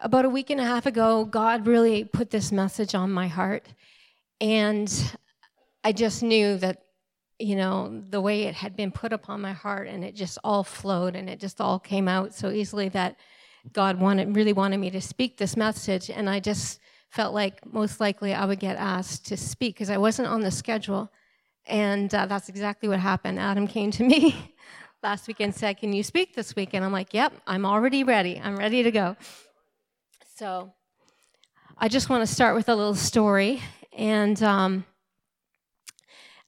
about a week and a half ago, God really put this message on my heart. And I just knew that, you know, the way it had been put upon my heart and it just all flowed and it just all came out so easily that God wanted, really wanted me to speak this message. And I just felt like most likely I would get asked to speak because I wasn't on the schedule. And uh, that's exactly what happened. Adam came to me last week and said, Can you speak this week? And I'm like, Yep, I'm already ready. I'm ready to go. So I just want to start with a little story. And um,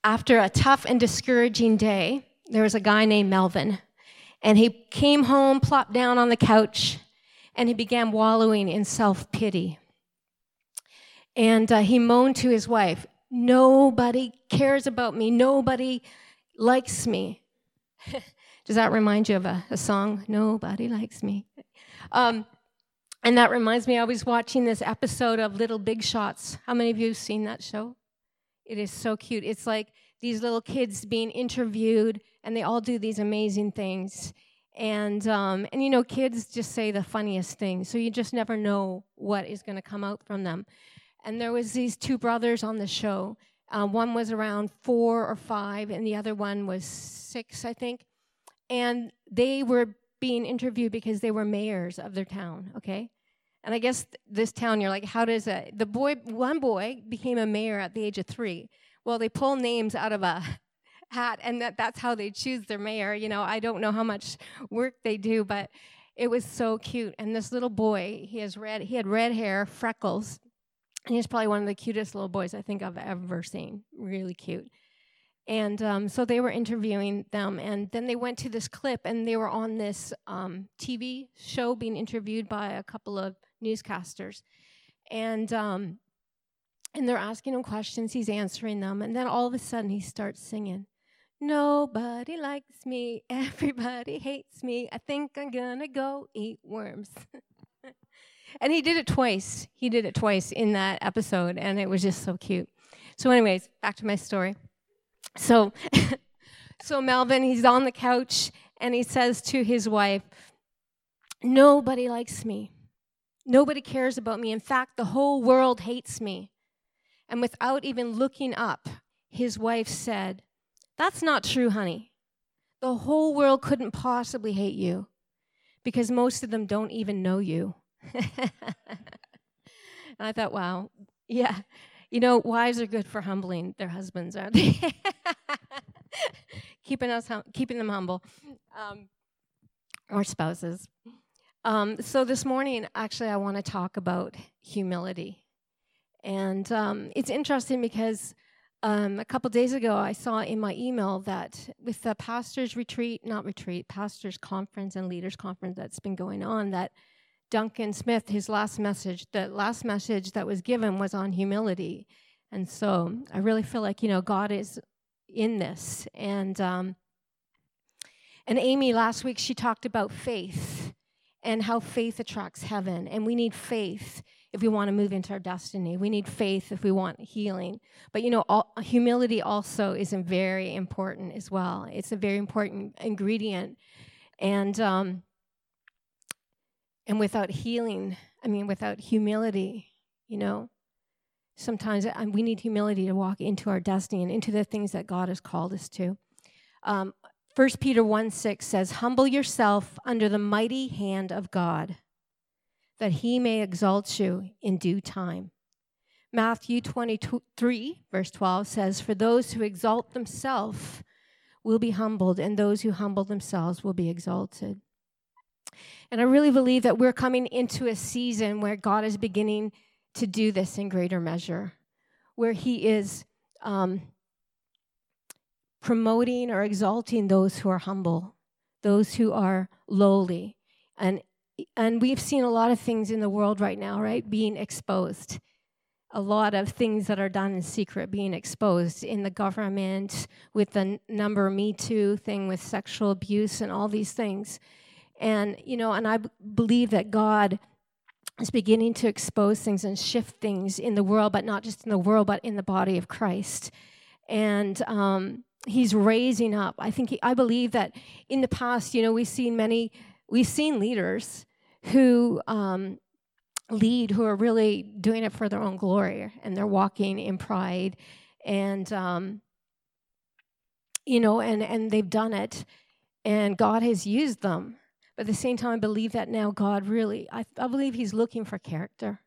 after a tough and discouraging day, there was a guy named Melvin. And he came home, plopped down on the couch, and he began wallowing in self pity. And uh, he moaned to his wife, Nobody cares about me. Nobody likes me. Does that remind you of a, a song? Nobody likes me. Um, and that reminds me, I was watching this episode of Little Big Shots. How many of you have seen that show? It is so cute. It's like these little kids being interviewed, and they all do these amazing things. And um, and you know, kids just say the funniest things, so you just never know what is going to come out from them. And there was these two brothers on the show. Uh, one was around four or five, and the other one was six, I think. And they were being interviewed because they were mayors of their town, okay? And I guess th- this town, you're like, how does a, the boy, one boy became a mayor at the age of three. Well, they pull names out of a hat, and that, that's how they choose their mayor. You know, I don't know how much work they do, but it was so cute. And this little boy, he has red, he had red hair, freckles, and he's probably one of the cutest little boys I think I've ever seen. Really cute. And um, so they were interviewing them, and then they went to this clip, and they were on this um, TV show being interviewed by a couple of newscasters, and um, and they're asking him questions. He's answering them, and then all of a sudden he starts singing. Nobody likes me, everybody hates me. I think I'm gonna go eat worms. and he did it twice. He did it twice in that episode, and it was just so cute. So, anyways, back to my story. So, so Melvin, he's on the couch and he says to his wife, Nobody likes me. Nobody cares about me. In fact, the whole world hates me. And without even looking up, his wife said, That's not true, honey. The whole world couldn't possibly hate you because most of them don't even know you. and I thought, wow, yeah, you know, wives are good for humbling their husbands, aren't they? keeping us, hum- keeping them humble, um, or spouses. Um, so this morning, actually, I want to talk about humility, and um, it's interesting because um, a couple days ago, I saw in my email that with the pastors' retreat, not retreat, pastors' conference and leaders' conference that's been going on, that Duncan Smith, his last message, the last message that was given was on humility. And so I really feel like, you know, God is in this. And um, and Amy last week she talked about faith and how faith attracts heaven. And we need faith if we want to move into our destiny. We need faith if we want healing. But you know, all, humility also is very important as well. It's a very important ingredient. And um, and without healing, I mean, without humility, you know, sometimes we need humility to walk into our destiny and into the things that God has called us to. Um, 1 Peter 1 6 says, Humble yourself under the mighty hand of God, that he may exalt you in due time. Matthew 23, verse 12 says, For those who exalt themselves will be humbled, and those who humble themselves will be exalted. And I really believe that we're coming into a season where God is beginning to do this in greater measure, where He is um, promoting or exalting those who are humble, those who are lowly. And, and we've seen a lot of things in the world right now, right, being exposed. A lot of things that are done in secret being exposed in the government with the number Me Too thing with sexual abuse and all these things. And, you know, and I b- believe that God is beginning to expose things and shift things in the world, but not just in the world, but in the body of Christ. And um, He's raising up. I think, he, I believe that in the past, you know, we've seen many, we've seen leaders who, um, lead who are really doing it for their own glory and they're walking in pride and um, you know and and they've done it and god has used them but at the same time i believe that now god really i, I believe he's looking for character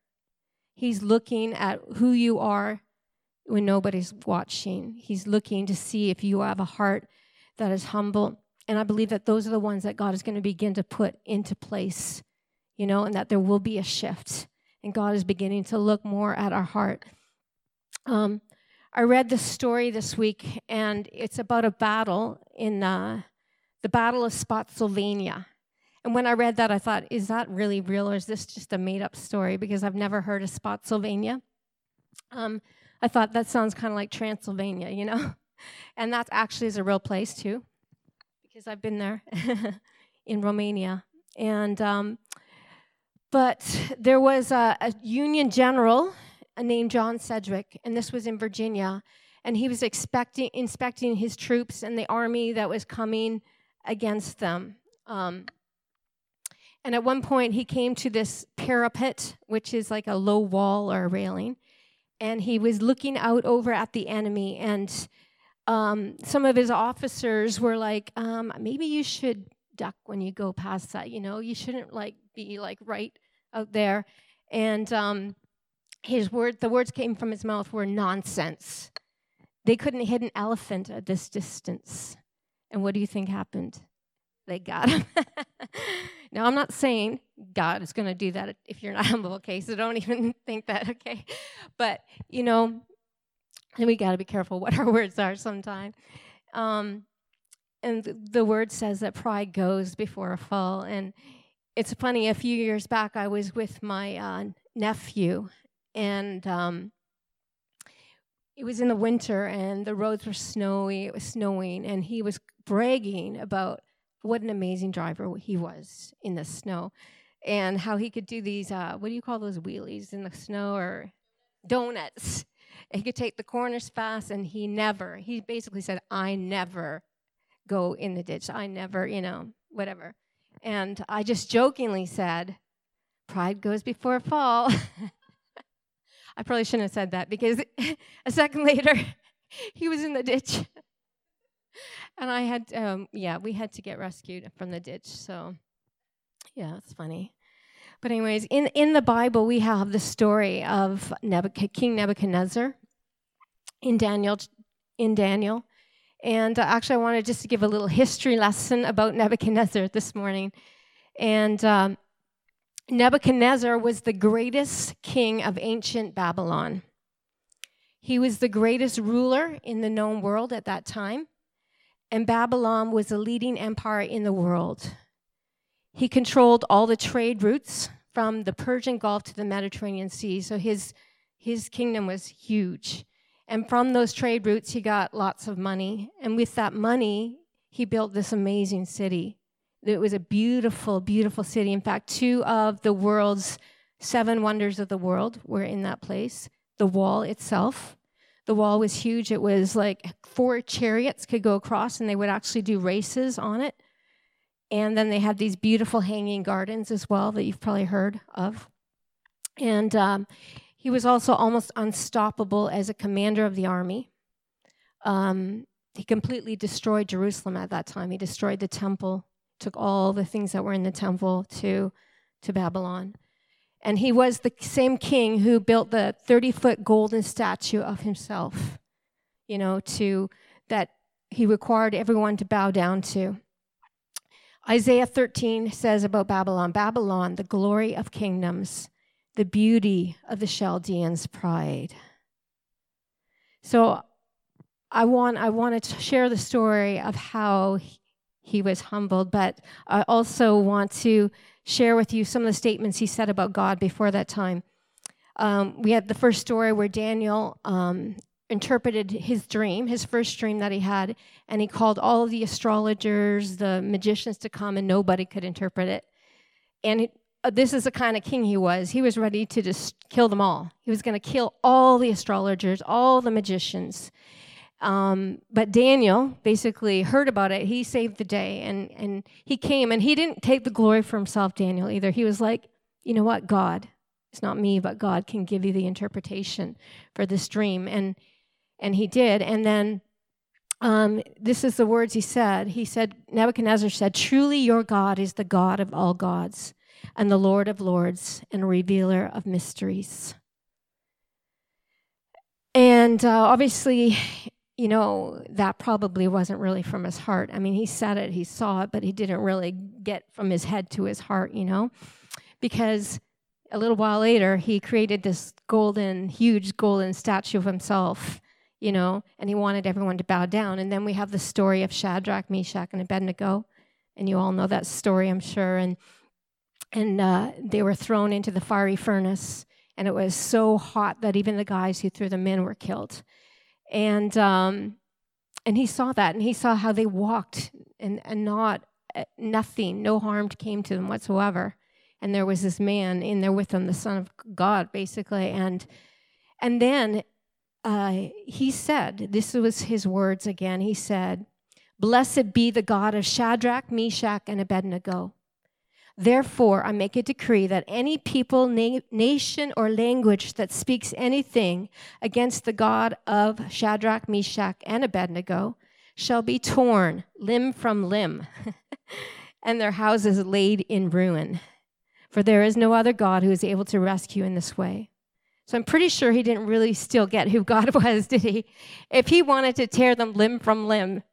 he's looking at who you are when nobody's watching he's looking to see if you have a heart that is humble and i believe that those are the ones that god is going to begin to put into place you know, and that there will be a shift. And God is beginning to look more at our heart. Um, I read this story this week, and it's about a battle in uh, the Battle of Spotsylvania. And when I read that, I thought, is that really real, or is this just a made up story? Because I've never heard of Spotsylvania. Um, I thought that sounds kind of like Transylvania, you know? and that actually is a real place, too, because I've been there in Romania. And um, but there was a, a Union general named John Sedgwick, and this was in Virginia, and he was expecting, inspecting his troops and the army that was coming against them. Um, and at one point, he came to this parapet, which is like a low wall or a railing, and he was looking out over at the enemy. And um, some of his officers were like, um, maybe you should duck when you go past that. You know, you shouldn't like be like right out there. And um, his word, the words came from his mouth were nonsense. They couldn't hit an elephant at this distance. And what do you think happened? They got him. now, I'm not saying God is going to do that if you're not humble, okay? So don't even think that, okay? But, you know, and we got to be careful what our words are sometimes. Um, and the, the word says that pride goes before a fall. And it's funny, a few years back, I was with my uh, nephew, and um, it was in the winter, and the roads were snowy, it was snowing, and he was bragging about what an amazing driver he was in the snow and how he could do these uh, what do you call those wheelies in the snow or donuts he could take the corners fast and he never he basically said i never go in the ditch i never you know whatever and I just jokingly said, Pride goes before a fall. I probably shouldn't have said that because a second later, he was in the ditch. And I had, um, yeah, we had to get rescued from the ditch. So, yeah, it's funny. But, anyways, in, in the Bible, we have the story of King Nebuchadnezzar in Daniel. In Daniel, and uh, actually, I wanted just to give a little history lesson about Nebuchadnezzar this morning. And um, Nebuchadnezzar was the greatest king of ancient Babylon. He was the greatest ruler in the known world at that time, and Babylon was the leading empire in the world. He controlled all the trade routes from the Persian Gulf to the Mediterranean Sea, so his, his kingdom was huge. And from those trade routes, he got lots of money. And with that money, he built this amazing city. It was a beautiful, beautiful city. In fact, two of the world's seven wonders of the world were in that place. The wall itself. The wall was huge. It was like four chariots could go across, and they would actually do races on it. And then they had these beautiful hanging gardens as well that you've probably heard of. And um, he was also almost unstoppable as a commander of the army. Um, he completely destroyed Jerusalem at that time. He destroyed the temple, took all the things that were in the temple to, to Babylon. And he was the same king who built the 30 foot golden statue of himself, you know, to that he required everyone to bow down to. Isaiah 13 says about Babylon Babylon, the glory of kingdoms, the beauty of the Chaldeans' pride. So I want I want to share the story of how he was humbled, but I also want to share with you some of the statements he said about God before that time. Um, we had the first story where Daniel um, interpreted his dream, his first dream that he had, and he called all the astrologers, the magicians to come, and nobody could interpret it. And it, uh, this is the kind of king he was. He was ready to just kill them all. He was going to kill all the astrologers, all the magicians. Um, but Daniel basically heard about it. He saved the day and, and he came and he didn't take the glory for himself, Daniel, either. He was like, you know what, God, It's not me, but God can give you the interpretation for this dream. And and he did. And then um, this is the words he said. He said, Nebuchadnezzar said, Truly your God is the God of all gods, and the Lord of lords, and revealer of mysteries. And uh, obviously, you know, that probably wasn't really from his heart. I mean, he said it, he saw it, but he didn't really get from his head to his heart, you know, because a little while later, he created this golden, huge golden statue of himself you know, and he wanted everyone to bow down. And then we have the story of Shadrach, Meshach, and Abednego, and you all know that story, I'm sure. And and uh, they were thrown into the fiery furnace, and it was so hot that even the guys who threw them in were killed. And um, and he saw that, and he saw how they walked, and and not uh, nothing, no harm came to them whatsoever. And there was this man in there with them, the Son of God, basically, and and then uh, he said, this was his words again, he said, Blessed be the God of Shadrach, Meshach, and Abednego. Therefore, I make a decree that any people, na- nation, or language that speaks anything against the God of Shadrach, Meshach, and Abednego shall be torn limb from limb, and their houses laid in ruin. For there is no other God who is able to rescue in this way. So I'm pretty sure he didn't really still get who God was, did he? If he wanted to tear them limb from limb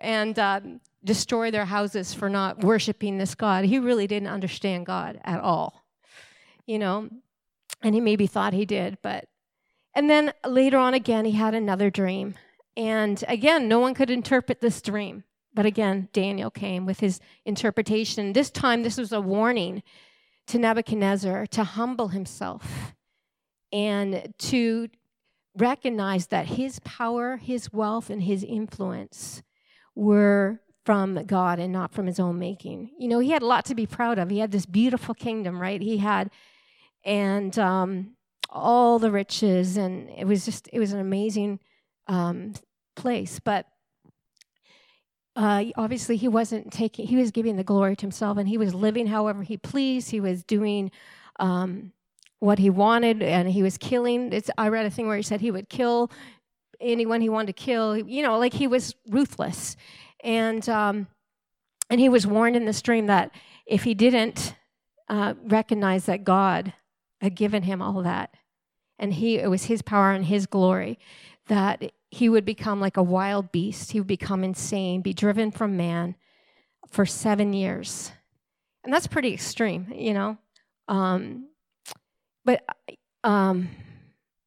and um, destroy their houses for not worshiping this God, he really didn't understand God at all. You know, and he maybe thought he did, but. And then later on again, he had another dream. And again, no one could interpret this dream. But again, Daniel came with his interpretation. This time, this was a warning to Nebuchadnezzar to humble himself and to recognize that his power, his wealth, and his influence were from God and not from his own making. You know, he had a lot to be proud of. He had this beautiful kingdom, right? He had, and um, all the riches, and it was just, it was an amazing um, place. But uh, obviously, he wasn't taking, he was giving the glory to himself, and he was living however he pleased. He was doing, um, what he wanted and he was killing it's i read a thing where he said he would kill anyone he wanted to kill you know like he was ruthless and um, and he was warned in this dream that if he didn't uh, recognize that god had given him all that and he it was his power and his glory that he would become like a wild beast. He would become insane be driven from man for seven years. And that's pretty extreme you know? Um, but um,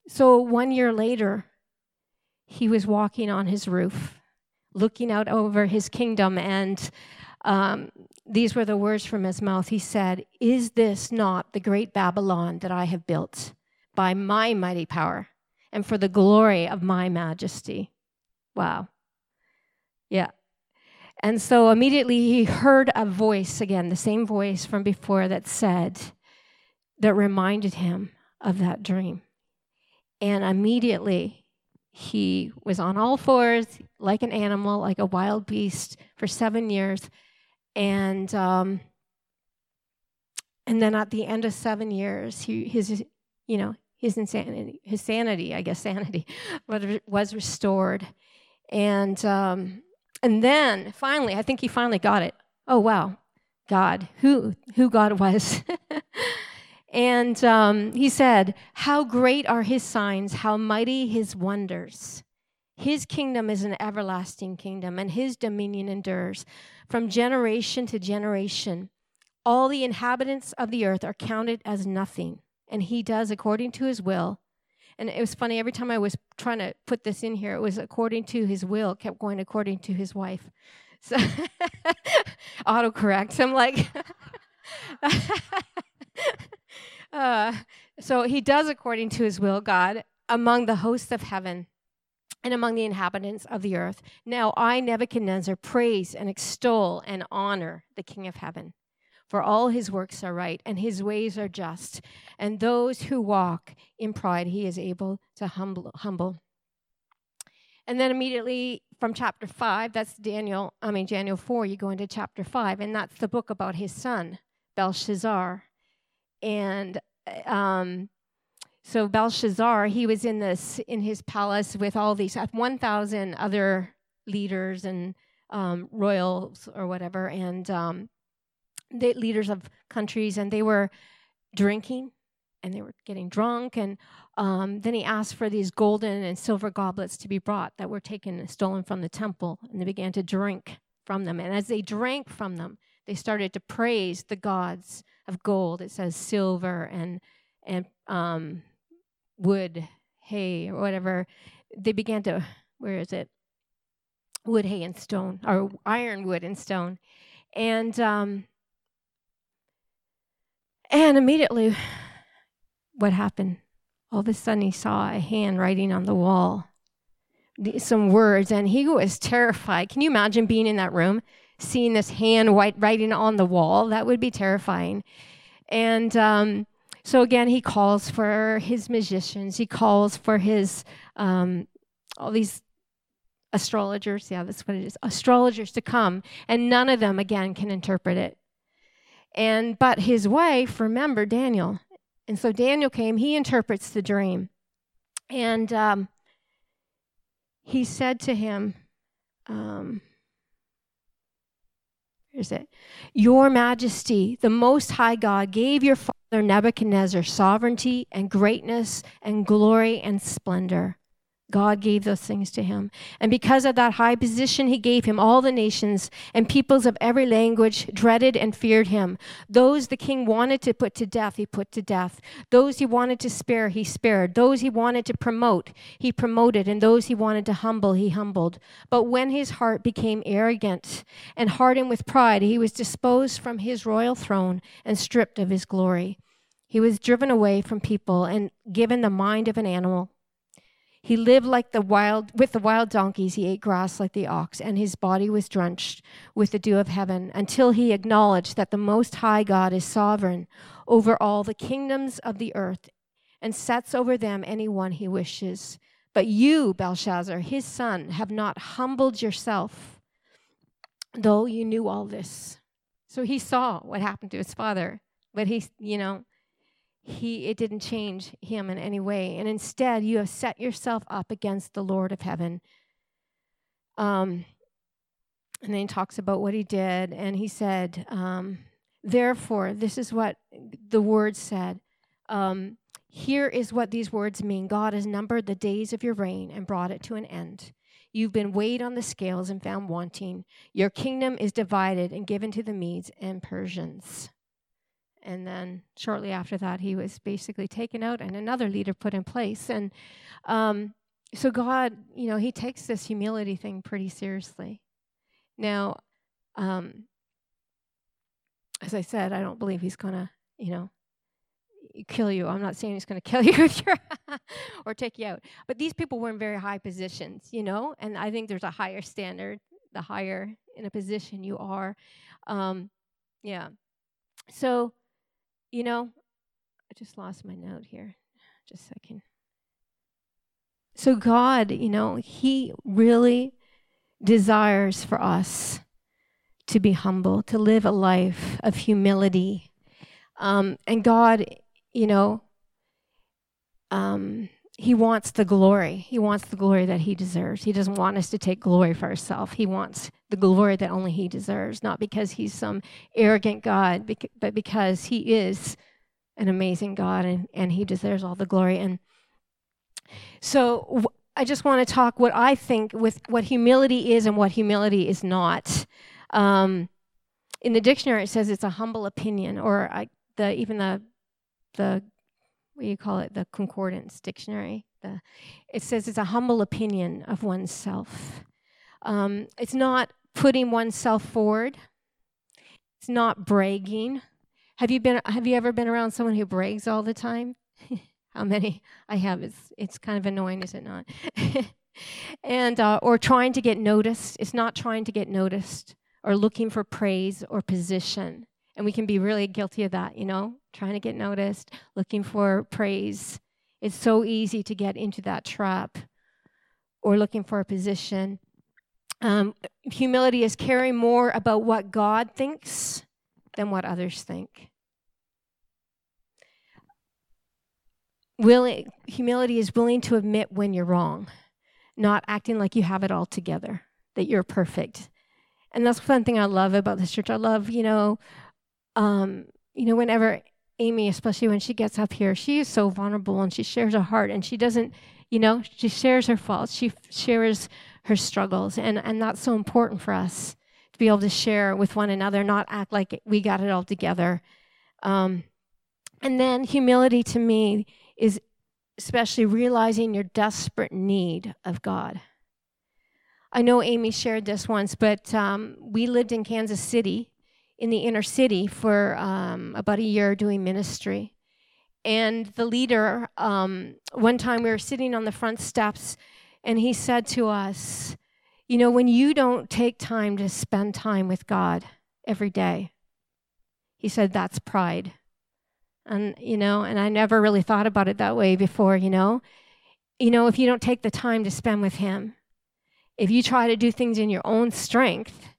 so one year later, he was walking on his roof, looking out over his kingdom, and um, these were the words from his mouth. He said, Is this not the great Babylon that I have built by my mighty power and for the glory of my majesty? Wow. Yeah. And so immediately he heard a voice again, the same voice from before that said, that reminded him of that dream. And immediately he was on all fours, like an animal, like a wild beast, for seven years. And um, and then at the end of seven years, he, his you know his insanity, his sanity, I guess sanity, was restored. And um, and then finally, I think he finally got it. Oh wow, God, who who God was. And um, he said, How great are his signs, how mighty his wonders. His kingdom is an everlasting kingdom, and his dominion endures from generation to generation. All the inhabitants of the earth are counted as nothing, and he does according to his will. And it was funny, every time I was trying to put this in here, it was according to his will, kept going according to his wife. So autocorrect. I'm like, uh, so he does according to his will, God, among the hosts of heaven and among the inhabitants of the earth. Now I, Nebuchadnezzar, praise and extol and honor the King of heaven. For all his works are right, and his ways are just, and those who walk in pride he is able to humble. humble. And then immediately from chapter 5, that's Daniel, I mean, Daniel 4, you go into chapter 5, and that's the book about his son, Belshazzar. And um, so Belshazzar, he was in this in his palace with all these 1,000 other leaders and um, royals or whatever, and um, the leaders of countries, and they were drinking and they were getting drunk. And um, then he asked for these golden and silver goblets to be brought that were taken and stolen from the temple, and they began to drink from them. And as they drank from them, they started to praise the gods of gold. It says silver and and um, wood, hay, or whatever. They began to where is it? Wood, hay, and stone, or iron, wood, and stone, and um, and immediately, what happened? All of a sudden, he saw a hand writing on the wall some words, and he was terrified. Can you imagine being in that room, seeing this hand white writing on the wall? That would be terrifying. And um, so again, he calls for his magicians. He calls for his um, all these astrologers. Yeah, that's what it is. Astrologers to come, and none of them again can interpret it. And but his wife remember Daniel, and so Daniel came. He interprets the dream, and um, he said to him, um, "Is it, Your Majesty, the Most High God, gave your father Nebuchadnezzar sovereignty and greatness and glory and splendor." God gave those things to him. And because of that high position he gave him, all the nations and peoples of every language dreaded and feared him. Those the king wanted to put to death, he put to death. Those he wanted to spare, he spared. Those he wanted to promote, he promoted. And those he wanted to humble, he humbled. But when his heart became arrogant and hardened with pride, he was disposed from his royal throne and stripped of his glory. He was driven away from people and given the mind of an animal he lived like the wild with the wild donkeys, he ate grass like the ox, and his body was drenched with the dew of heaven, until he acknowledged that the most high God is sovereign over all the kingdoms of the earth and sets over them anyone he wishes. But you, Belshazzar, his son, have not humbled yourself, though you knew all this. So he saw what happened to his father, but he, you know, he it didn't change him in any way. And instead you have set yourself up against the lord of heaven. Um, and then he talks about what he did and he said um, therefore this is what the word said um, here is what these words mean. God has numbered the days of your reign and brought it to an end. You've been weighed on the scales and found wanting. Your kingdom is divided and given to the medes and persians and then shortly after that, he was basically taken out and another leader put in place. And um, so God, you know, he takes this humility thing pretty seriously. Now, um, as I said, I don't believe he's to, you know, kill you. I'm not saying he's to kill you or take you out. But these people were in very high positions, you know, and I think there's a higher standard. The higher in a position you are, um, yeah. So you know, I just lost my note here. Just a second. So, God, you know, He really desires for us to be humble, to live a life of humility. Um, and God, you know, um, He wants the glory. He wants the glory that He deserves. He doesn't want us to take glory for ourselves. He wants the glory that only He deserves, not because He's some arrogant God, but because He is an amazing God and, and He deserves all the glory. And so I just want to talk what I think with what humility is and what humility is not. Um, in the dictionary, it says it's a humble opinion, or I, the even the the what you call it? The concordance dictionary. The it says it's a humble opinion of oneself. Um, it's not putting oneself forward. It's not bragging. Have you been have you ever been around someone who brags all the time? How many I have it's it's kind of annoying, is it not? and uh, or trying to get noticed. It's not trying to get noticed or looking for praise or position. And we can be really guilty of that, you know, trying to get noticed, looking for praise. It's so easy to get into that trap or looking for a position. Um, humility is caring more about what God thinks than what others think. willing humility is willing to admit when you're wrong, not acting like you have it all together, that you're perfect. And that's one thing I love about this church. I love, you know, um, you know, whenever Amy, especially when she gets up here, she is so vulnerable and she shares her heart and she doesn't, you know, she shares her faults, she shares her struggles, and and that's so important for us to be able to share with one another, not act like we got it all together. Um, and then humility to me is especially realizing your desperate need of God. I know Amy shared this once, but um, we lived in Kansas City, in the inner city, for um, about a year doing ministry. And the leader, um, one time we were sitting on the front steps, and he said to us, You know, when you don't take time to spend time with God every day, he said, that's pride. And, you know, and I never really thought about it that way before, you know. You know, if you don't take the time to spend with Him, if you try to do things in your own strength,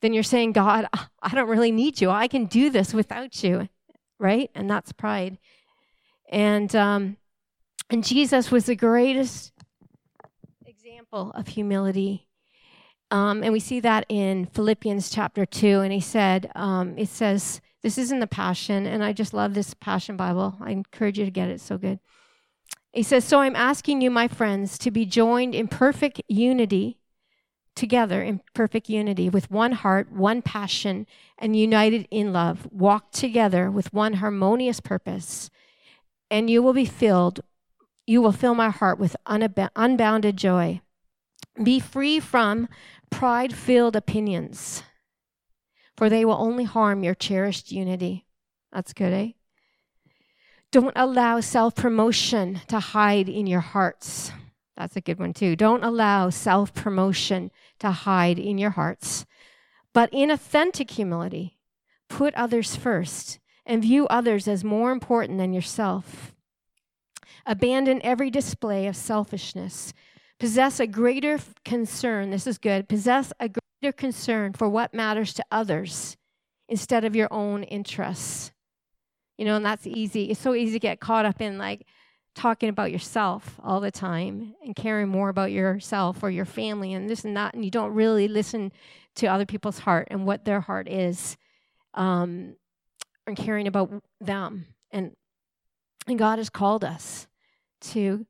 then you're saying, God, I don't really need you. I can do this without you, right? And that's pride. And um, and Jesus was the greatest example of humility. Um, and we see that in Philippians chapter 2. And he said, um, it says, this is in the Passion, and I just love this Passion Bible. I encourage you to get it, it's so good. He says, So I'm asking you, my friends, to be joined in perfect unity, together in perfect unity, with one heart, one passion, and united in love. Walk together with one harmonious purpose, and you will be filled, you will fill my heart with unab- unbounded joy. Be free from pride filled opinions for they will only harm your cherished unity. That's good, eh? Don't allow self promotion to hide in your hearts. That's a good one, too. Don't allow self promotion to hide in your hearts. But in authentic humility, put others first and view others as more important than yourself. Abandon every display of selfishness. Possess a greater concern. This is good. Possess a greater concern for what matters to others instead of your own interests. You know, and that's easy. It's so easy to get caught up in like talking about yourself all the time and caring more about yourself or your family and this and that, and you don't really listen to other people's heart and what their heart is, um, and caring about them. And and God has called us to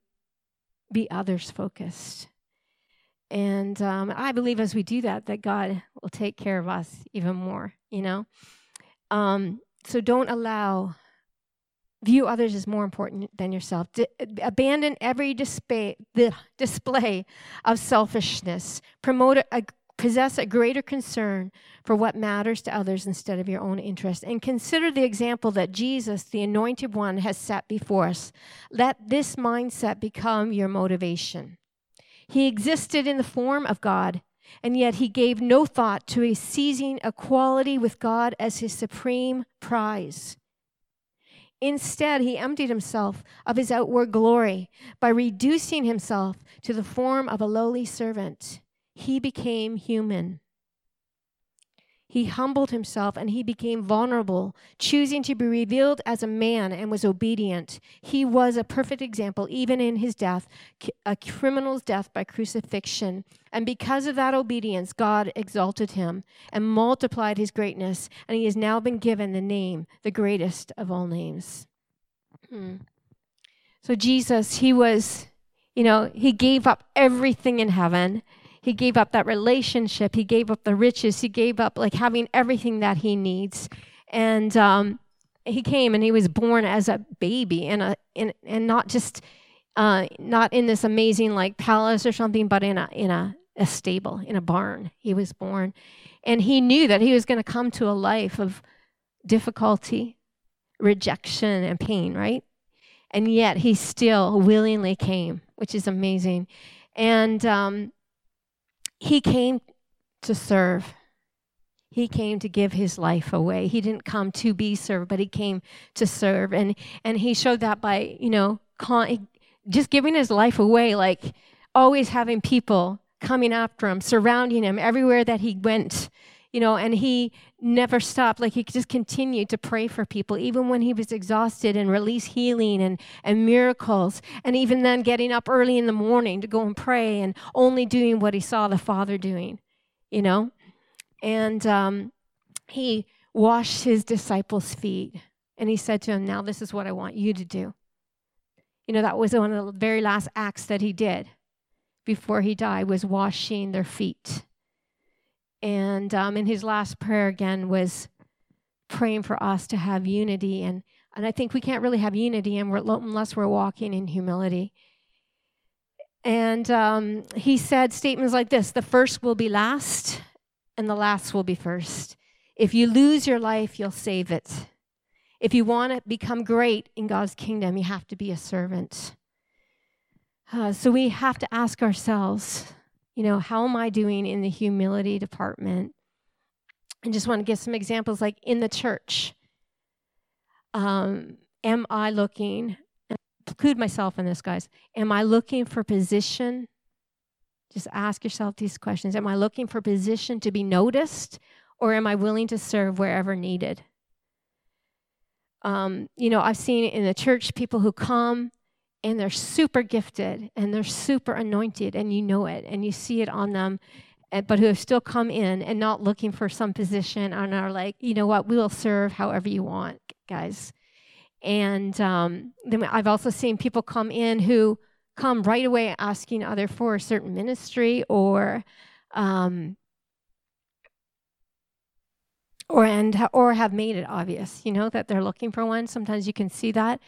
be others focused. And um, I believe as we do that, that God will take care of us even more, you know? Um, so don't allow, view others as more important than yourself. D- abandon every display, the display of selfishness. Promote a, possess a greater concern for what matters to others instead of your own interest. And consider the example that Jesus, the anointed one, has set before us. Let this mindset become your motivation. He existed in the form of God, and yet he gave no thought to a seizing equality with God as his supreme prize. Instead, he emptied himself of his outward glory by reducing himself to the form of a lowly servant. He became human. He humbled himself and he became vulnerable, choosing to be revealed as a man and was obedient. He was a perfect example, even in his death, a criminal's death by crucifixion. And because of that obedience, God exalted him and multiplied his greatness, and he has now been given the name, the greatest of all names. Hmm. So, Jesus, he was, you know, he gave up everything in heaven he gave up that relationship. He gave up the riches. He gave up like having everything that he needs. And um, he came and he was born as a baby and a in, and not just uh, not in this amazing like palace or something, but in a in a, a stable in a barn. He was born, and he knew that he was going to come to a life of difficulty, rejection, and pain. Right, and yet he still willingly came, which is amazing. And um, he came to serve. He came to give his life away. He didn't come to be served, but he came to serve. And, and he showed that by, you know, con- just giving his life away, like always having people coming after him, surrounding him everywhere that he went. You know, and he never stopped. Like he just continued to pray for people, even when he was exhausted and release healing and, and miracles. And even then, getting up early in the morning to go and pray and only doing what he saw the Father doing, you know. And um, he washed his disciples' feet. And he said to him, Now, this is what I want you to do. You know, that was one of the very last acts that he did before he died was washing their feet. And um, in his last prayer again was praying for us to have unity. And, and I think we can't really have unity unless we're walking in humility. And um, he said statements like this the first will be last, and the last will be first. If you lose your life, you'll save it. If you want to become great in God's kingdom, you have to be a servant. Uh, so we have to ask ourselves, you know, how am I doing in the humility department? And just want to give some examples like in the church. Um, am I looking, include myself in this, guys, am I looking for position? Just ask yourself these questions. Am I looking for position to be noticed, or am I willing to serve wherever needed? Um, you know, I've seen in the church people who come and they're super gifted and they're super anointed, and you know it, and you see it on them, but who have still come in and not looking for some position and are like, you know what, we will serve however you want, guys. And um, then I've also seen people come in who come right away asking other for a certain ministry or um, or and or have made it obvious you know that they're looking for one. Sometimes you can see that.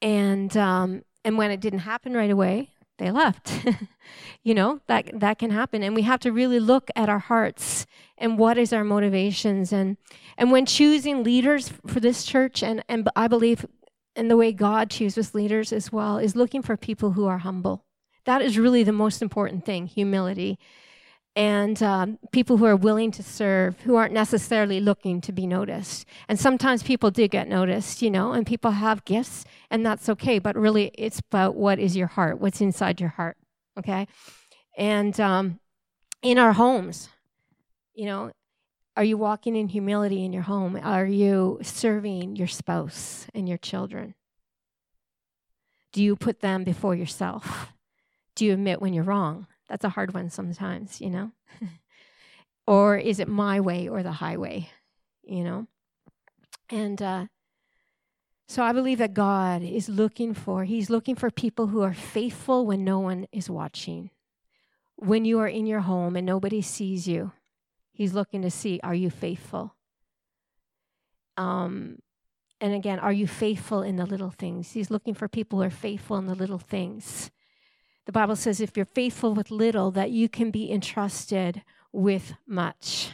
And um and when it didn't happen right away they left. You know that that can happen. And we have to really look at our hearts and what is our motivations. And and when choosing leaders for this church and and i believe in the way god chooses leaders as well is looking for people who are humble. That is really the most important thing humility and um, people who are willing to serve, who aren't necessarily looking to be noticed. And sometimes people do get noticed, you know, and people have gifts, and that's okay. But really, it's about what is your heart, what's inside your heart, okay? And um, in our homes, you know, are you walking in humility in your home? Are you serving your spouse and your children? Do you put them before yourself? Do you admit when you're wrong? That's a hard one sometimes, you know? or is it my way or the highway, you know? And uh, so I believe that God is looking for, He's looking for people who are faithful when no one is watching. When you are in your home and nobody sees you, He's looking to see, are you faithful? Um, and again, are you faithful in the little things? He's looking for people who are faithful in the little things. The Bible says if you're faithful with little, that you can be entrusted with much.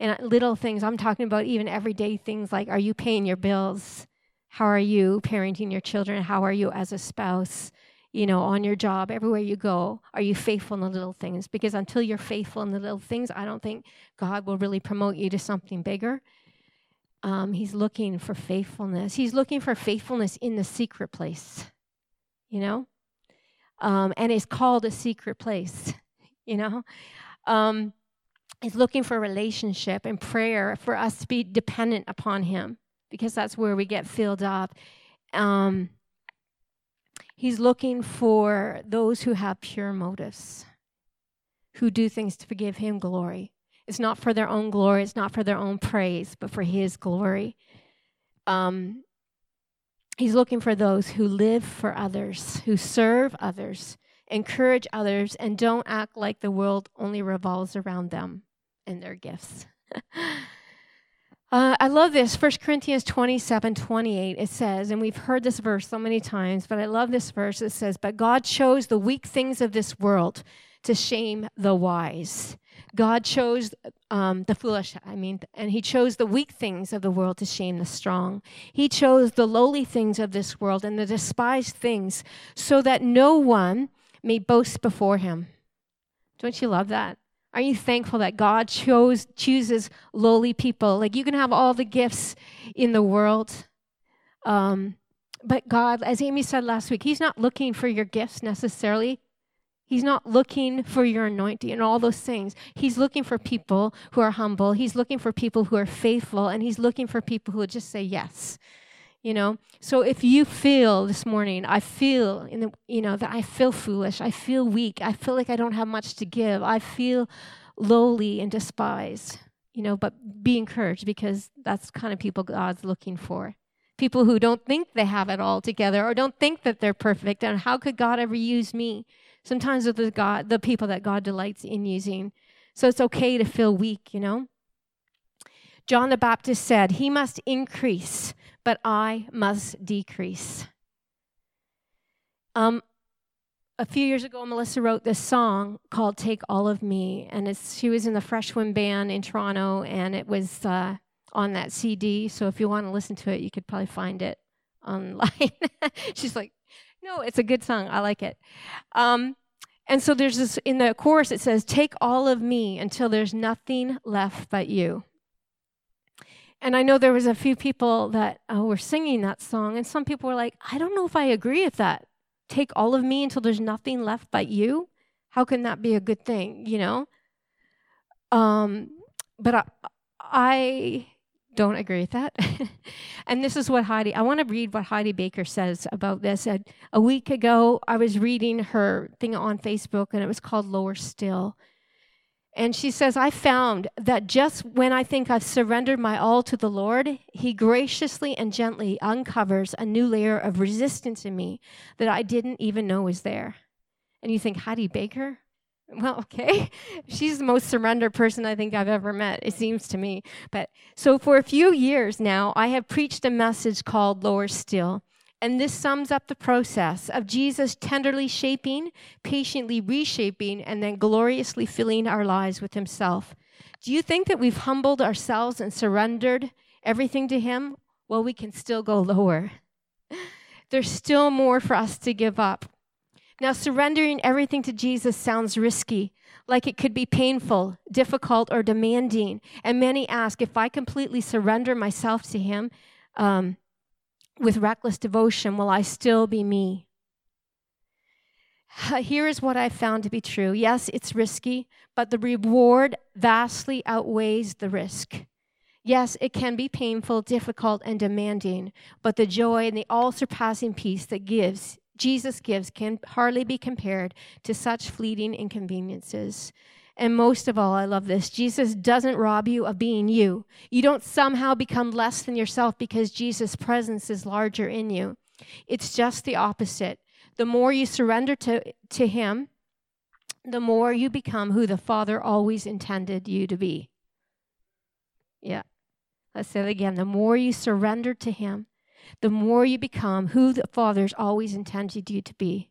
And little things, I'm talking about even everyday things like are you paying your bills? How are you parenting your children? How are you as a spouse? You know, on your job, everywhere you go, are you faithful in the little things? Because until you're faithful in the little things, I don't think God will really promote you to something bigger. Um, he's looking for faithfulness. He's looking for faithfulness in the secret place, you know? Um, and it's called a secret place, you know. Um, looking for relationship and prayer for us to be dependent upon Him because that's where we get filled up. Um, he's looking for those who have pure motives, who do things to give Him glory. It's not for their own glory, it's not for their own praise, but for His glory. Um, He's looking for those who live for others, who serve others, encourage others, and don't act like the world only revolves around them and their gifts. uh, I love this. 1 Corinthians 27 28, it says, and we've heard this verse so many times, but I love this verse. It says, But God chose the weak things of this world to shame the wise. God chose um, the foolish, I mean, and He chose the weak things of the world to shame the strong. He chose the lowly things of this world and the despised things so that no one may boast before Him. Don't you love that? Are you thankful that God chose chooses lowly people? Like you can have all the gifts in the world, um, but God, as Amy said last week, He's not looking for your gifts necessarily. He's not looking for your anointing and all those things. He's looking for people who are humble. He's looking for people who are faithful, and He's looking for people who will just say yes. You know, so if you feel this morning, I feel in the, you know, that I feel foolish, I feel weak, I feel like I don't have much to give, I feel lowly and despised, you know, but be encouraged because that's kind of people God's looking for. People who don't think they have it all together or don't think that they're perfect. And how could God ever use me? Sometimes with the God, the people that God delights in using. So it's okay to feel weak, you know. John the Baptist said, He must increase, but I must decrease. Um, a few years ago, Melissa wrote this song called "Take All of Me," and it's she was in the Fresh Wind band in Toronto, and it was uh, on that CD. So if you want to listen to it, you could probably find it online. She's like, "No, it's a good song. I like it." Um, and so there's this in the chorus. It says, "Take all of me until there's nothing left but you." And I know there was a few people that uh, were singing that song, and some people were like, "I don't know if I agree with that." take all of me until there's nothing left but you? How can that be a good thing, you know? Um, but I, I don't agree with that. and this is what Heidi, I want to read what Heidi Baker says about this. A, a week ago, I was reading her thing on Facebook, and it was called Lower Still. And she says, I found that just when I think I've surrendered my all to the Lord, He graciously and gently uncovers a new layer of resistance in me that I didn't even know was there. And you think, Heidi Baker? Well, okay. She's the most surrendered person I think I've ever met, it seems to me. But so for a few years now, I have preached a message called Lower Still. And this sums up the process of Jesus tenderly shaping, patiently reshaping, and then gloriously filling our lives with Himself. Do you think that we've humbled ourselves and surrendered everything to Him? Well, we can still go lower. There's still more for us to give up. Now, surrendering everything to Jesus sounds risky, like it could be painful, difficult, or demanding. And many ask if I completely surrender myself to Him, um, with reckless devotion, will I still be me? Here is what I found to be true. Yes, it's risky, but the reward vastly outweighs the risk. Yes, it can be painful, difficult, and demanding, but the joy and the all surpassing peace that gives Jesus gives can hardly be compared to such fleeting inconveniences. And most of all, I love this Jesus doesn't rob you of being you. You don't somehow become less than yourself because Jesus' presence is larger in you. It's just the opposite. The more you surrender to, to Him, the more you become who the Father always intended you to be. Yeah. Let's say it again. The more you surrender to Him, the more you become who the Father's always intended you to be.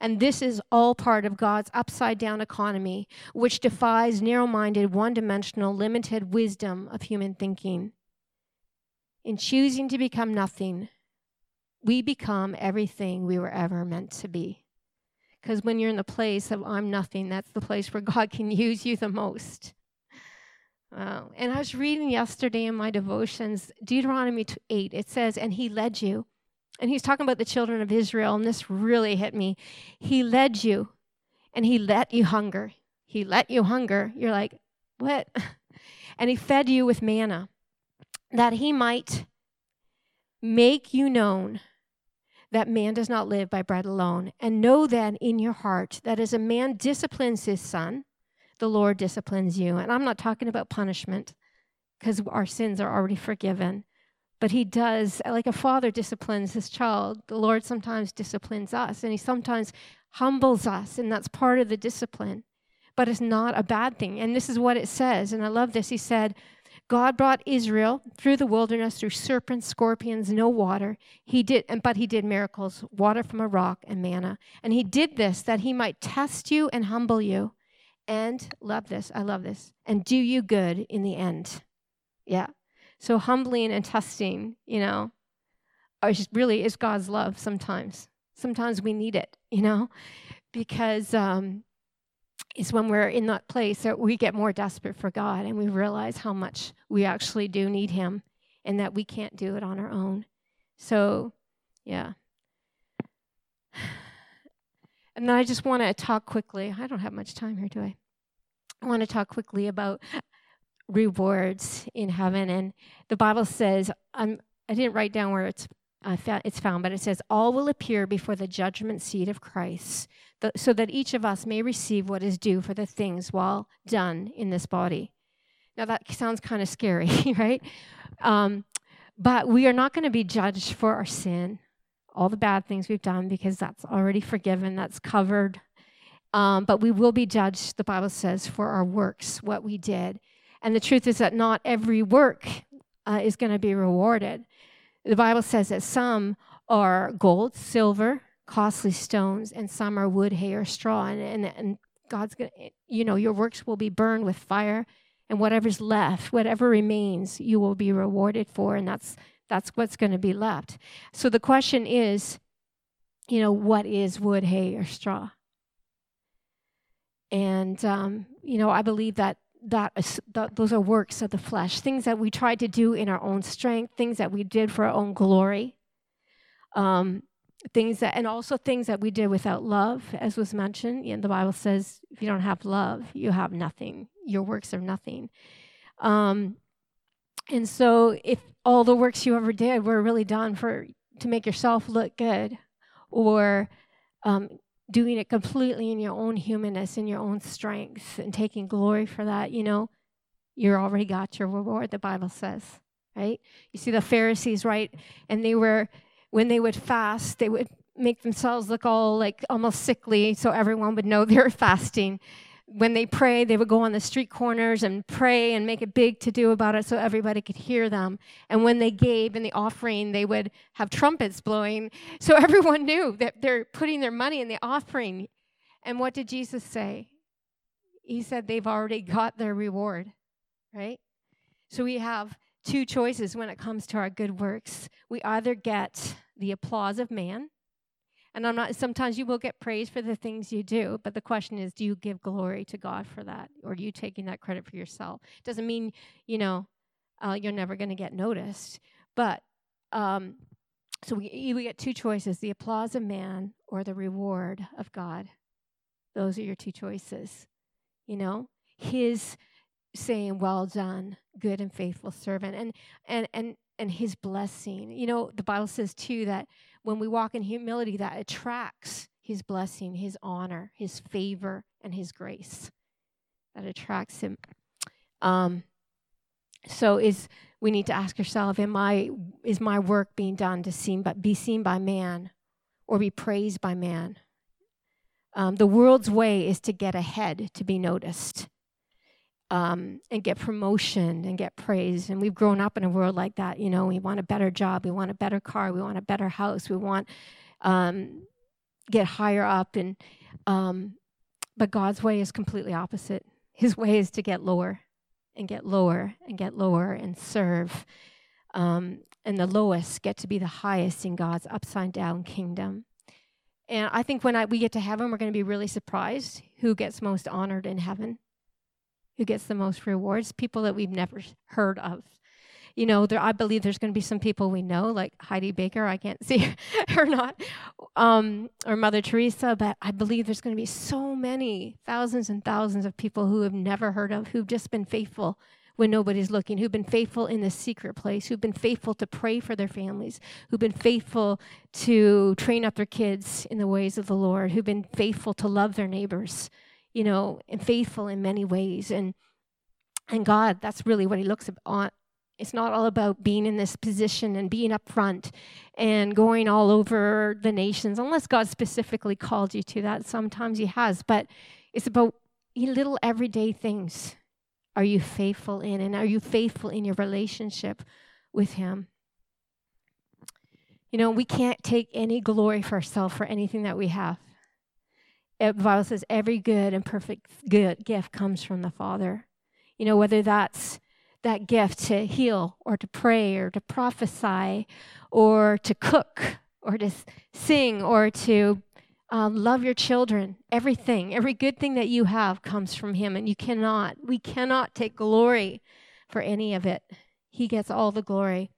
And this is all part of God's upside down economy, which defies narrow minded, one dimensional, limited wisdom of human thinking. In choosing to become nothing, we become everything we were ever meant to be. Because when you're in the place of I'm nothing, that's the place where God can use you the most. And I was reading yesterday in my devotions, Deuteronomy 8, it says, And he led you and he's talking about the children of Israel, and this really hit me. He led you and he let you hunger. He let you hunger. You're like, what? And he fed you with manna that he might make you known that man does not live by bread alone. And know then in your heart that as a man disciplines his son, the Lord disciplines you. And I'm not talking about punishment because our sins are already forgiven. But he does, like a father disciplines his child, the Lord sometimes disciplines us, and he sometimes humbles us, and that's part of the discipline. But it's not a bad thing. And this is what it says, and I love this. He said, God brought Israel through the wilderness through serpents, scorpions, no water. He did, but he did miracles, water from a rock and manna. And he did this that he might test you and humble you. And love this, I love this, and do you good in the end. Yeah. So humbling and testing, you know, is really is God's love sometimes. Sometimes we need it, you know, because um, it's when we're in that place that we get more desperate for God and we realize how much we actually do need Him and that we can't do it on our own. So, yeah. And then I just want to talk quickly. I don't have much time here, do I? I want to talk quickly about rewards in heaven. And the Bible says, I'm, I didn't write down where it's uh, it's found, but it says, All will appear before the judgment seat of Christ, th- so that each of us may receive what is due for the things well done in this body. Now, that sounds kind of scary, right? Um, but we are not going to be judged for our sin, all the bad things we've done, because that's already forgiven, that's covered. Um, but we will be judged, the Bible says, for our works, what we did. And the truth is that not every work uh, is going to be rewarded. The Bible says that some are gold, silver, costly stones, and some are wood, hay, or straw. And, and, and God's going to, you know, your works will be burned with fire, and whatever's left, whatever remains, you will be rewarded for. And that's, that's what's going to be left. So the question is, you know, what is wood, hay, or straw? And, um, you know, I believe that that, is, that those are works of the flesh, things that we tried to do in our own strength, things that we did for our own glory, um, things that, and also things that we did without love, as was mentioned. Know, the Bible says, if you don't have love, you have nothing. Your works are nothing. Um, and so, if all the works you ever did were really done for to make yourself look good, or um, doing it completely in your own humanness, in your own strength, and taking glory for that, you know, you already got your reward, the Bible says, right? You see the Pharisees, right? And they were, when they would fast, they would make themselves look all like almost sickly so everyone would know they were fasting when they prayed, they would go on the street corners and pray and make a big to do about it so everybody could hear them. And when they gave in the offering, they would have trumpets blowing so everyone knew that they're putting their money in the offering. And what did Jesus say? He said they've already got their reward, right? So we have two choices when it comes to our good works. We either get the applause of man and I'm not, sometimes you will get praise for the things you do, but the question is, do you give glory to God for that? Or are you taking that credit for yourself? Doesn't mean, you know, uh, you're never going to get noticed. But, um, so we, we get two choices the applause of man or the reward of God. Those are your two choices. You know, his saying, Well done, good and faithful servant, and and and and his blessing. You know, the Bible says too that when we walk in humility, that attracts his blessing, his honor, his favor, and his grace. That attracts him. Um, so is we need to ask ourselves, am I is my work being done to seem but be seen by man or be praised by man? Um, the world's way is to get ahead, to be noticed um, and get promotion and get praise. And we've grown up in a world like that. You know, we want a better job, we want a better car, we want a better house, we want um, get higher up. And um, but God's way is completely opposite. His way is to get lower and get lower and get lower and serve. Um, and the lowest get to be the highest in God's upside down kingdom. And I think when I, we get to heaven, we're going to be really surprised who gets most honored in heaven who gets the most rewards, people that we've never heard of. You know, there, I believe there's going to be some people we know, like Heidi Baker. I can't see her not, um, or Mother Teresa, but I believe there's going to be so many thousands and thousands of people who have never heard of, who've just been faithful when nobody's looking, who've been faithful in the secret place, who've been faithful to pray for their families, who've been faithful to train up their kids in the ways of the Lord, who've been faithful to love their neighbors you know, and faithful in many ways. And and God, that's really what He looks on. It's not all about being in this position and being up front and going all over the nations, unless God specifically called you to that. Sometimes He has, but it's about little everyday things. Are you faithful in, and are you faithful in your relationship with Him? You know, we can't take any glory for ourselves for anything that we have the Bible says every good and perfect good gift comes from the Father. You know, whether that's that gift to heal or to pray or to prophesy or to cook or to sing or to um, love your children. Everything, every good thing that you have comes from Him, and you cannot, we cannot take glory for any of it. He gets all the glory.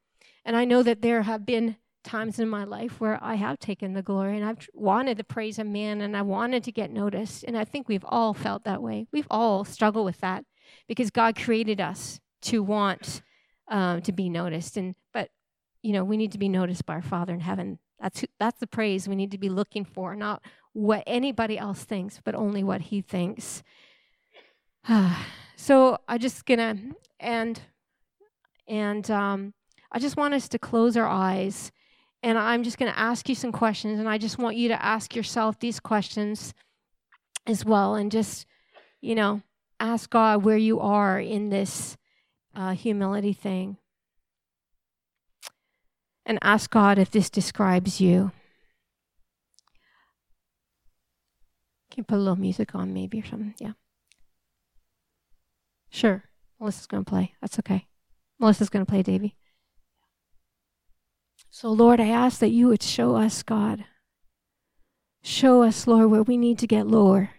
And I know that there have been times in my life where I have taken the glory and I've wanted the praise of man and I wanted to get noticed. And I think we've all felt that way. We've all struggled with that because God created us to want um, to be noticed. And but you know we need to be noticed by our Father in heaven. That's who, that's the praise we need to be looking for, not what anybody else thinks, but only what He thinks. so I just gonna end, and um, I just want us to close our eyes and I'm just going to ask you some questions, and I just want you to ask yourself these questions as well, and just, you know, ask God where you are in this uh, humility thing. And ask God if this describes you. Can put a little music on, maybe, or something? Yeah. Sure. Melissa's going to play. That's okay. Melissa's going to play, Davy. So, Lord, I ask that you would show us, God. Show us, Lord, where we need to get lower.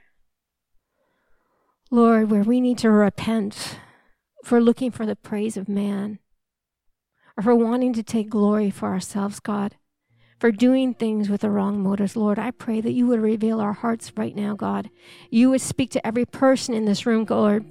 Lord, where we need to repent for looking for the praise of man, or for wanting to take glory for ourselves, God, for doing things with the wrong motives. Lord, I pray that you would reveal our hearts right now, God. You would speak to every person in this room, Lord.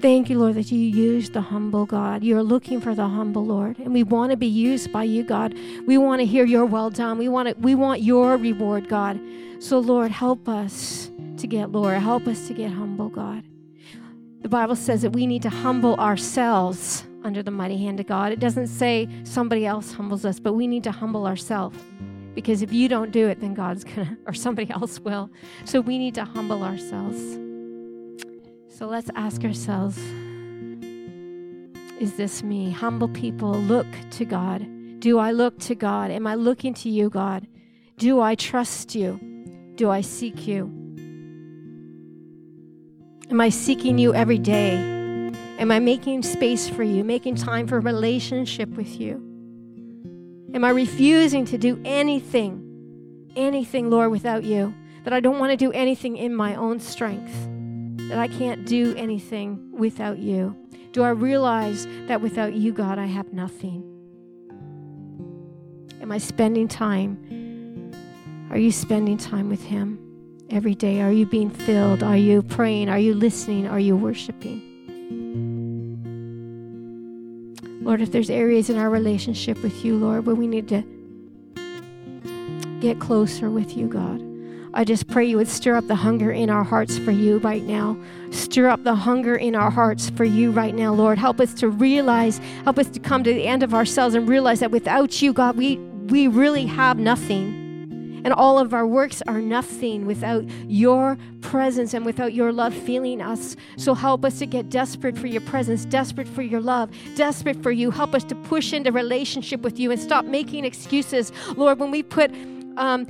Thank you, Lord, that you use the humble, God. You're looking for the humble, Lord. And we want to be used by you, God. We want to hear your well done. We want to, we want your reward, God. So, Lord, help us to get Lord. Help us to get humble, God. The Bible says that we need to humble ourselves under the mighty hand of God. It doesn't say somebody else humbles us, but we need to humble ourselves. Because if you don't do it, then God's going to, or somebody else will. So we need to humble ourselves. So let's ask ourselves Is this me? Humble people look to God. Do I look to God? Am I looking to you, God? Do I trust you? Do I seek you? Am I seeking you every day? Am I making space for you, making time for relationship with you? Am I refusing to do anything, anything, Lord, without you? That I don't want to do anything in my own strength? That I can't do anything without you? Do I realize that without you, God, I have nothing? Am I spending time? Are you spending time with Him every day? Are you being filled? Are you praying? Are you listening? Are you worshiping? Lord, if there's areas in our relationship with you, Lord, where we need to get closer with you, God. I just pray you would stir up the hunger in our hearts for you right now. Stir up the hunger in our hearts for you right now, Lord. Help us to realize, help us to come to the end of ourselves and realize that without you, God, we, we really have nothing. And all of our works are nothing without your presence and without your love filling us. So help us to get desperate for your presence, desperate for your love, desperate for you. Help us to push into relationship with you and stop making excuses. Lord, when we put um,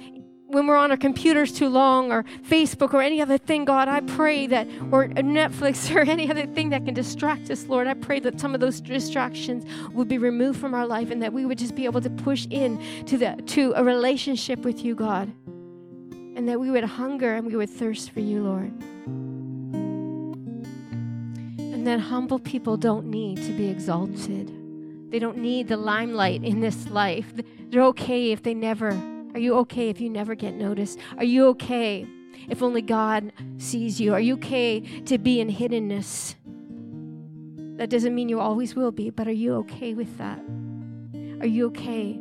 when we're on our computers too long or Facebook or any other thing, God, I pray that, or Netflix or any other thing that can distract us, Lord, I pray that some of those distractions would be removed from our life and that we would just be able to push in to, the, to a relationship with you, God. And that we would hunger and we would thirst for you, Lord. And that humble people don't need to be exalted. They don't need the limelight in this life. They're okay if they never are you okay if you never get noticed? Are you okay if only God sees you? Are you okay to be in hiddenness? That doesn't mean you always will be, but are you okay with that? Are you okay?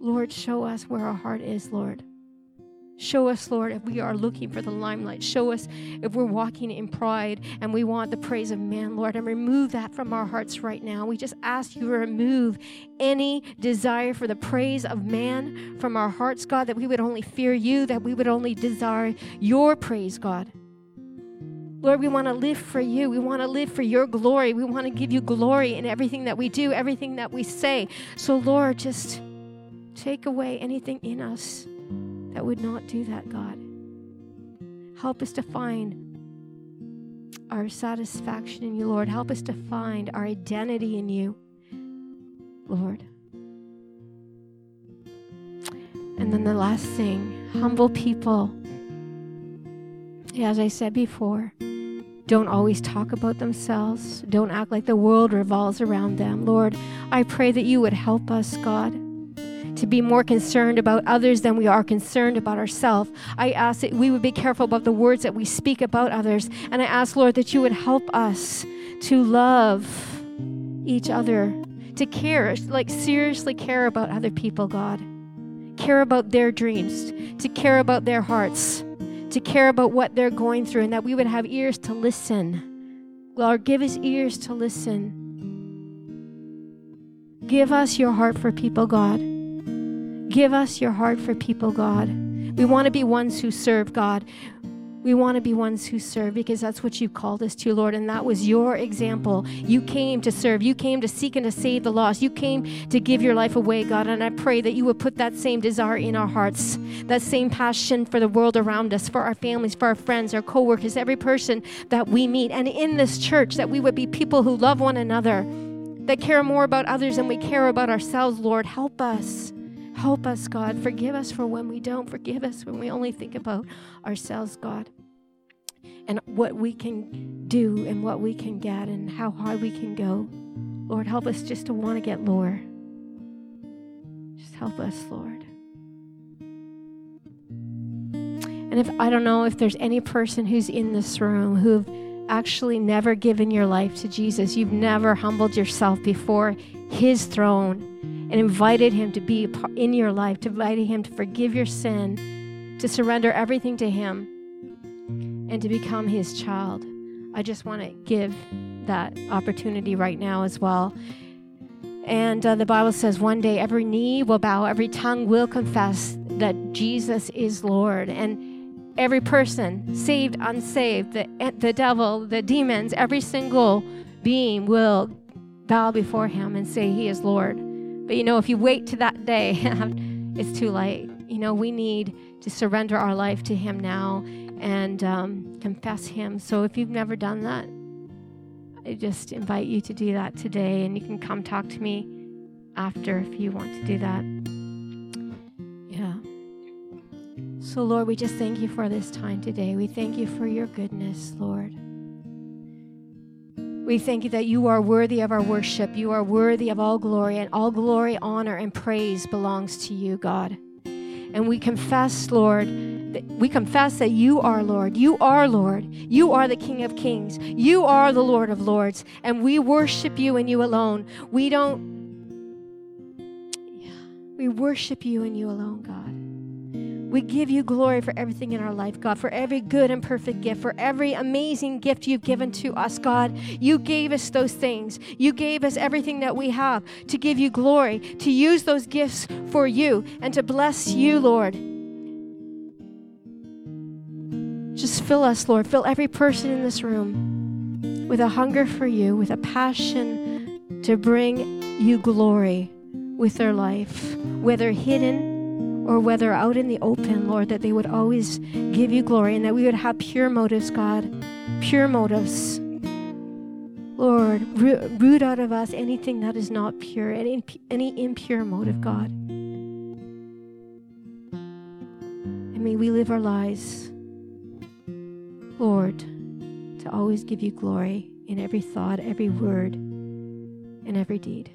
Lord, show us where our heart is, Lord. Show us, Lord, if we are looking for the limelight. Show us if we're walking in pride and we want the praise of man, Lord, and remove that from our hearts right now. We just ask you to remove any desire for the praise of man from our hearts, God, that we would only fear you, that we would only desire your praise, God. Lord, we want to live for you. We want to live for your glory. We want to give you glory in everything that we do, everything that we say. So, Lord, just take away anything in us that would not do that, God. Help us to find our satisfaction in you, Lord. Help us to find our identity in you, Lord. And then the last thing humble people, as I said before, don't always talk about themselves, don't act like the world revolves around them. Lord, I pray that you would help us, God to be more concerned about others than we are concerned about ourselves. I ask that we would be careful about the words that we speak about others. And I ask, Lord, that you would help us to love each other, to care, like seriously care about other people, God. Care about their dreams, to care about their hearts, to care about what they're going through, and that we would have ears to listen. Lord, give us ears to listen. Give us your heart for people, God. Give us your heart for people, God. We want to be ones who serve God. We want to be ones who serve because that's what you called us to, Lord. And that was your example. You came to serve. You came to seek and to save the lost. You came to give your life away, God. And I pray that you would put that same desire in our hearts, that same passion for the world around us, for our families, for our friends, our coworkers, every person that we meet. And in this church, that we would be people who love one another, that care more about others than we care about ourselves, Lord. Help us. Help us, God. Forgive us for when we don't. Forgive us when we only think about ourselves, God. And what we can do and what we can get and how high we can go. Lord, help us just to want to get lower. Just help us, Lord. And if I don't know if there's any person who's in this room who've actually never given your life to Jesus, you've never humbled yourself before his throne and invited Him to be in your life, to invited Him to forgive your sin, to surrender everything to Him, and to become His child. I just want to give that opportunity right now as well. And uh, the Bible says one day every knee will bow, every tongue will confess that Jesus is Lord. And every person, saved, unsaved, the, the devil, the demons, every single being will bow before him and say, He is Lord. But you know, if you wait to that day, it's too late. You know, we need to surrender our life to Him now and um, confess Him. So if you've never done that, I just invite you to do that today. And you can come talk to me after if you want to do that. Yeah. So, Lord, we just thank you for this time today. We thank you for your goodness, Lord. We thank you that you are worthy of our worship. You are worthy of all glory, and all glory, honor, and praise belongs to you, God. And we confess, Lord, we confess that you are Lord. You are Lord. You are the King of Kings. You are the Lord of Lords. And we worship you and you alone. We don't, we worship you and you alone, God. We give you glory for everything in our life, God, for every good and perfect gift, for every amazing gift you've given to us, God. You gave us those things. You gave us everything that we have to give you glory, to use those gifts for you, and to bless you, Lord. Just fill us, Lord. Fill every person in this room with a hunger for you, with a passion to bring you glory with their life, whether hidden or whether out in the open, Lord, that they would always give you glory and that we would have pure motives, God. Pure motives. Lord, root out of us anything that is not pure, any, any impure motive, God. And may we live our lives, Lord, to always give you glory in every thought, every word, and every deed.